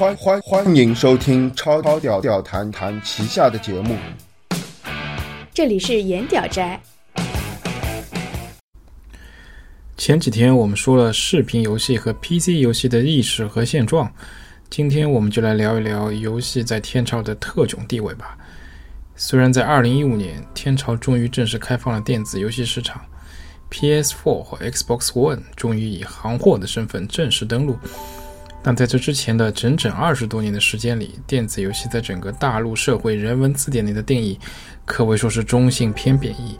欢欢欢迎收听超超屌屌谈谈旗下的节目。这里是盐屌斋。前几天我们说了视频游戏和 PC 游戏的历史和现状，今天我们就来聊一聊游戏在天朝的特种地位吧。虽然在2015年，天朝终于正式开放了电子游戏市场，PS4 和 Xbox One 终于以行货的身份正式登陆。但在这之前的整整二十多年的时间里，电子游戏在整个大陆社会人文字典里的定义，可谓说是中性偏贬义。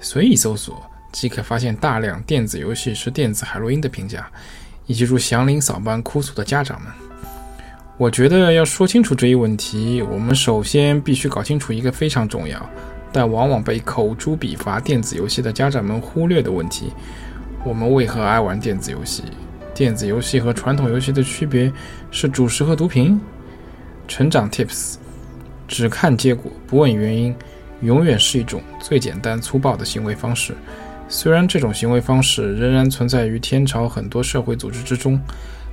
随意搜索即可发现大量电子游戏是电子海洛因的评价，以及如祥林嫂般哭诉的家长们。我觉得要说清楚这一问题，我们首先必须搞清楚一个非常重要，但往往被口诛笔伐电子游戏的家长们忽略的问题：我们为何爱玩电子游戏？电子游戏和传统游戏的区别是主食和毒品。成长 Tips：只看结果不问原因，永远是一种最简单粗暴的行为方式。虽然这种行为方式仍然存在于天朝很多社会组织之中，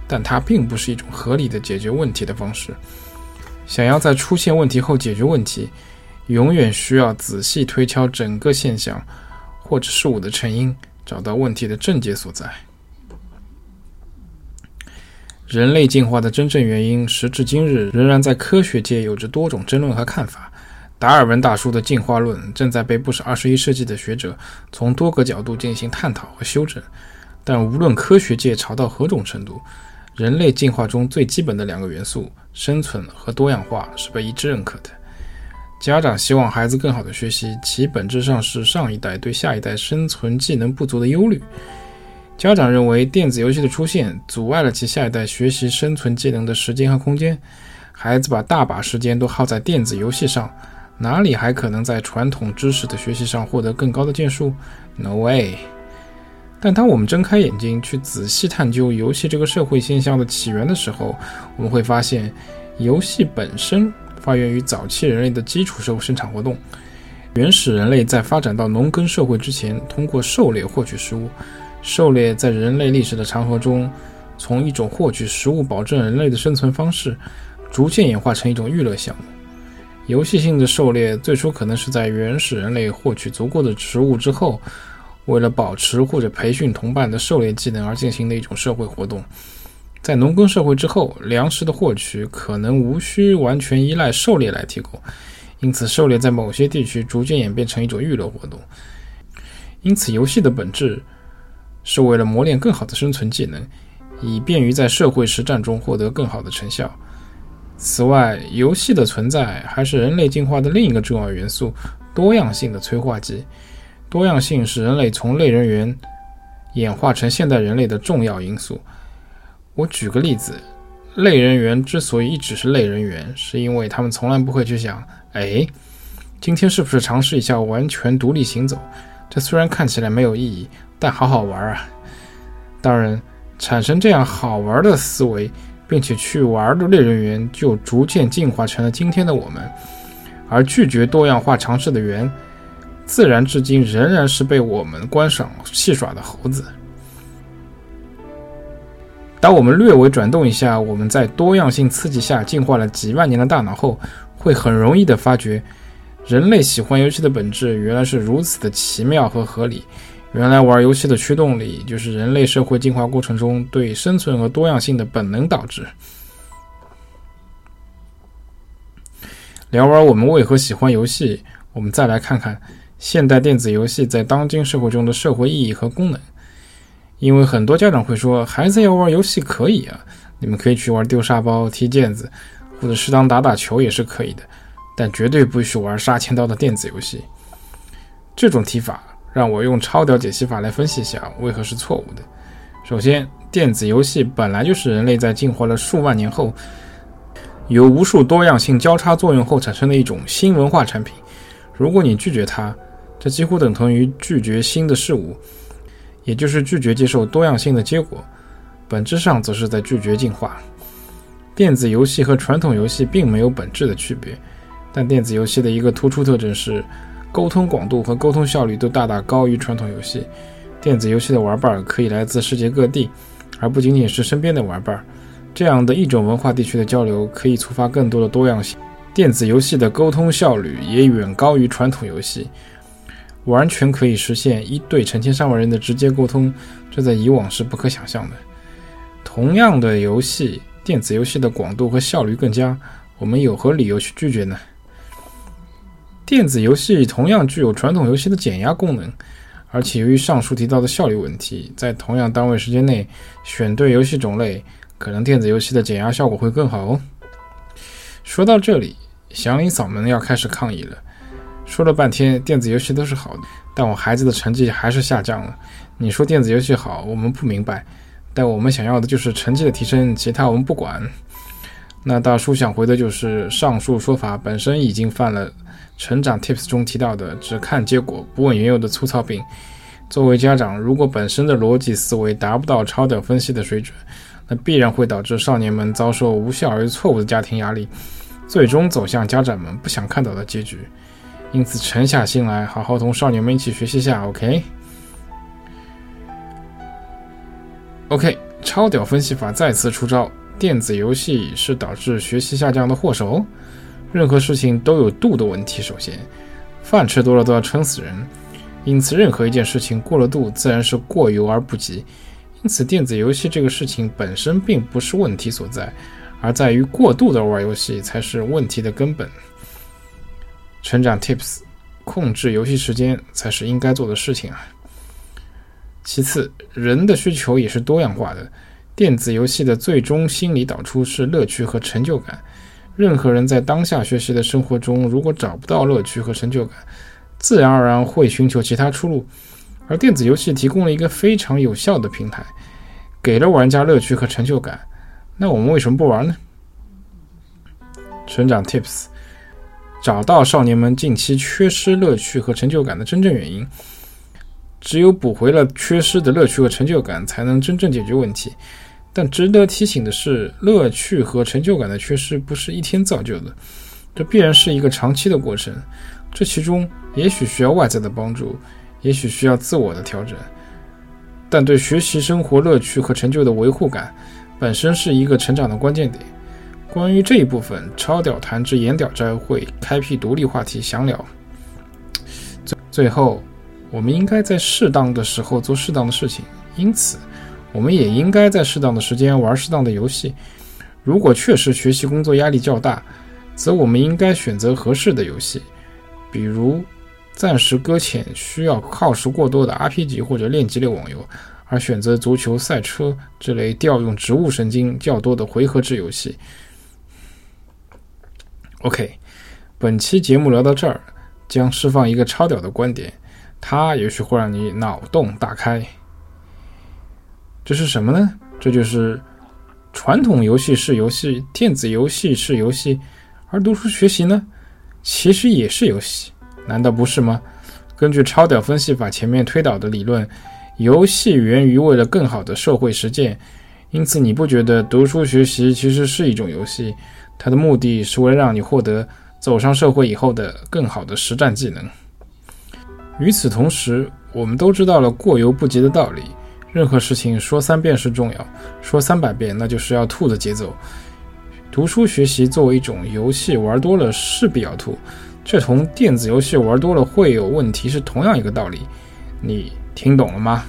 但它并不是一种合理的解决问题的方式。想要在出现问题后解决问题，永远需要仔细推敲整个现象或者事物的成因，找到问题的症结所在。人类进化的真正原因，时至今日仍然在科学界有着多种争论和看法。达尔文大叔的进化论正在被不少二十一世纪的学者从多个角度进行探讨和修正。但无论科学界吵到何种程度，人类进化中最基本的两个元素——生存和多样化，是被一致认可的。家长希望孩子更好的学习，其本质上是上一代对下一代生存技能不足的忧虑。家长认为，电子游戏的出现阻碍了其下一代学习生存技能的时间和空间。孩子把大把时间都耗在电子游戏上，哪里还可能在传统知识的学习上获得更高的建树？No way！但当我们睁开眼睛去仔细探究游戏这个社会现象的起源的时候，我们会发现，游戏本身发源于早期人类的基础社会生产活动。原始人类在发展到农耕社会之前，通过狩猎获取食物。狩猎在人类历史的长河中，从一种获取食物、保证人类的生存方式，逐渐演化成一种娱乐项目。游戏性的狩猎最初可能是在原始人类获取足够的食物之后，为了保持或者培训同伴的狩猎技能而进行的一种社会活动。在农耕社会之后，粮食的获取可能无需完全依赖狩猎来提供，因此狩猎在某些地区逐渐演变成一种娱乐活动。因此，游戏的本质。是为了磨练更好的生存技能，以便于在社会实战中获得更好的成效。此外，游戏的存在还是人类进化的另一个重要元素——多样性的催化剂。多样性是人类从类人猿演化成现代人类的重要因素。我举个例子：类人猿之所以一直是类人猿，是因为他们从来不会去想，哎，今天是不是尝试一下完全独立行走？这虽然看起来没有意义。但好好玩啊！当然，产生这样好玩的思维，并且去玩的猎人猿，就逐渐进化成了今天的我们。而拒绝多样化尝试的猿，自然至今仍然是被我们观赏戏耍的猴子。当我们略微转动一下我们在多样性刺激下进化了几万年的大脑后，会很容易的发觉，人类喜欢游戏的本质原来是如此的奇妙和合理。原来玩游戏的驱动力就是人类社会进化过程中对生存和多样性的本能导致。聊完我们为何喜欢游戏，我们再来看看现代电子游戏在当今社会中的社会意义和功能。因为很多家长会说，孩子要玩游戏可以啊，你们可以去玩丢沙包、踢毽子，或者适当打打球也是可以的，但绝对不许玩杀千刀的电子游戏。这种提法。让我用超屌解析法来分析一下为何是错误的。首先，电子游戏本来就是人类在进化了数万年后，由无数多样性交叉作用后产生的一种新文化产品。如果你拒绝它，这几乎等同于拒绝新的事物，也就是拒绝接受多样性的结果。本质上则是在拒绝进化。电子游戏和传统游戏并没有本质的区别，但电子游戏的一个突出特征是。沟通广度和沟通效率都大大高于传统游戏。电子游戏的玩伴可以来自世界各地，而不仅仅是身边的玩伴。这样的一种文化地区的交流，可以触发更多的多样性。电子游戏的沟通效率也远高于传统游戏，完全可以实现一对成千上万人的直接沟通，这在以往是不可想象的。同样的游戏，电子游戏的广度和效率更佳，我们有何理由去拒绝呢？电子游戏同样具有传统游戏的减压功能，而且由于上述提到的效率问题，在同样单位时间内选对游戏种类，可能电子游戏的减压效果会更好哦。说到这里。祥林嫂们要开始抗议了，说了半天电子游戏都是好的，但我孩子的成绩还是下降了。你说电子游戏好，我们不明白，但我们想要的就是成绩的提升，其他我们不管。那大叔想回的就是上述说法本身已经犯了成长 Tips 中提到的只看结果不问缘由的粗糙病。作为家长，如果本身的逻辑思维达不到超屌分析的水准，那必然会导致少年们遭受无效而又错误的家庭压力。最终走向家长们不想看到的结局，因此沉下心来，好好同少年们一起学习下。OK，OK，超屌分析法再次出招。电子游戏是导致学习下降的祸首。任何事情都有度的问题。首先，饭吃多了都要撑死人，因此任何一件事情过了度，自然是过犹而不及。因此，电子游戏这个事情本身并不是问题所在。而在于过度的玩游戏才是问题的根本。成长 Tips，控制游戏时间才是应该做的事情啊。其次，人的需求也是多样化的。电子游戏的最终心理导出是乐趣和成就感。任何人在当下学习的生活中，如果找不到乐趣和成就感，自然而然会寻求其他出路。而电子游戏提供了一个非常有效的平台，给了玩家乐趣和成就感。那我们为什么不玩呢？成长 Tips，找到少年们近期缺失乐趣和成就感的真正原因。只有补回了缺失的乐趣和成就感，才能真正解决问题。但值得提醒的是，乐趣和成就感的缺失不是一天造就的，这必然是一个长期的过程。这其中也许需要外在的帮助，也许需要自我的调整。但对学习生活乐趣和成就的维护感。本身是一个成长的关键点。关于这一部分，超屌谈之言屌斋会开辟独立话题详聊。最最后，我们应该在适当的时候做适当的事情，因此，我们也应该在适当的时间玩适当的游戏。如果确实学习工作压力较大，则我们应该选择合适的游戏，比如暂时搁浅需要耗时过多的 RPG 或者练级类网游。而选择足球、赛车这类调用植物神经较多的回合制游戏。OK，本期节目聊到这儿，将释放一个超屌的观点，它也许会让你脑洞大开。这是什么呢？这就是传统游戏是游戏，电子游戏是游戏，而读书学习呢，其实也是游戏，难道不是吗？根据超屌分析法前面推导的理论。游戏源于为了更好的社会实践，因此你不觉得读书学习其实是一种游戏？它的目的是为了让你获得走上社会以后的更好的实战技能。与此同时，我们都知道了过犹不及的道理。任何事情说三遍是重要，说三百遍那就是要吐的节奏。读书学习作为一种游戏，玩多了势必要吐，这同电子游戏玩多了会有问题是同样一个道理。你。听懂了吗？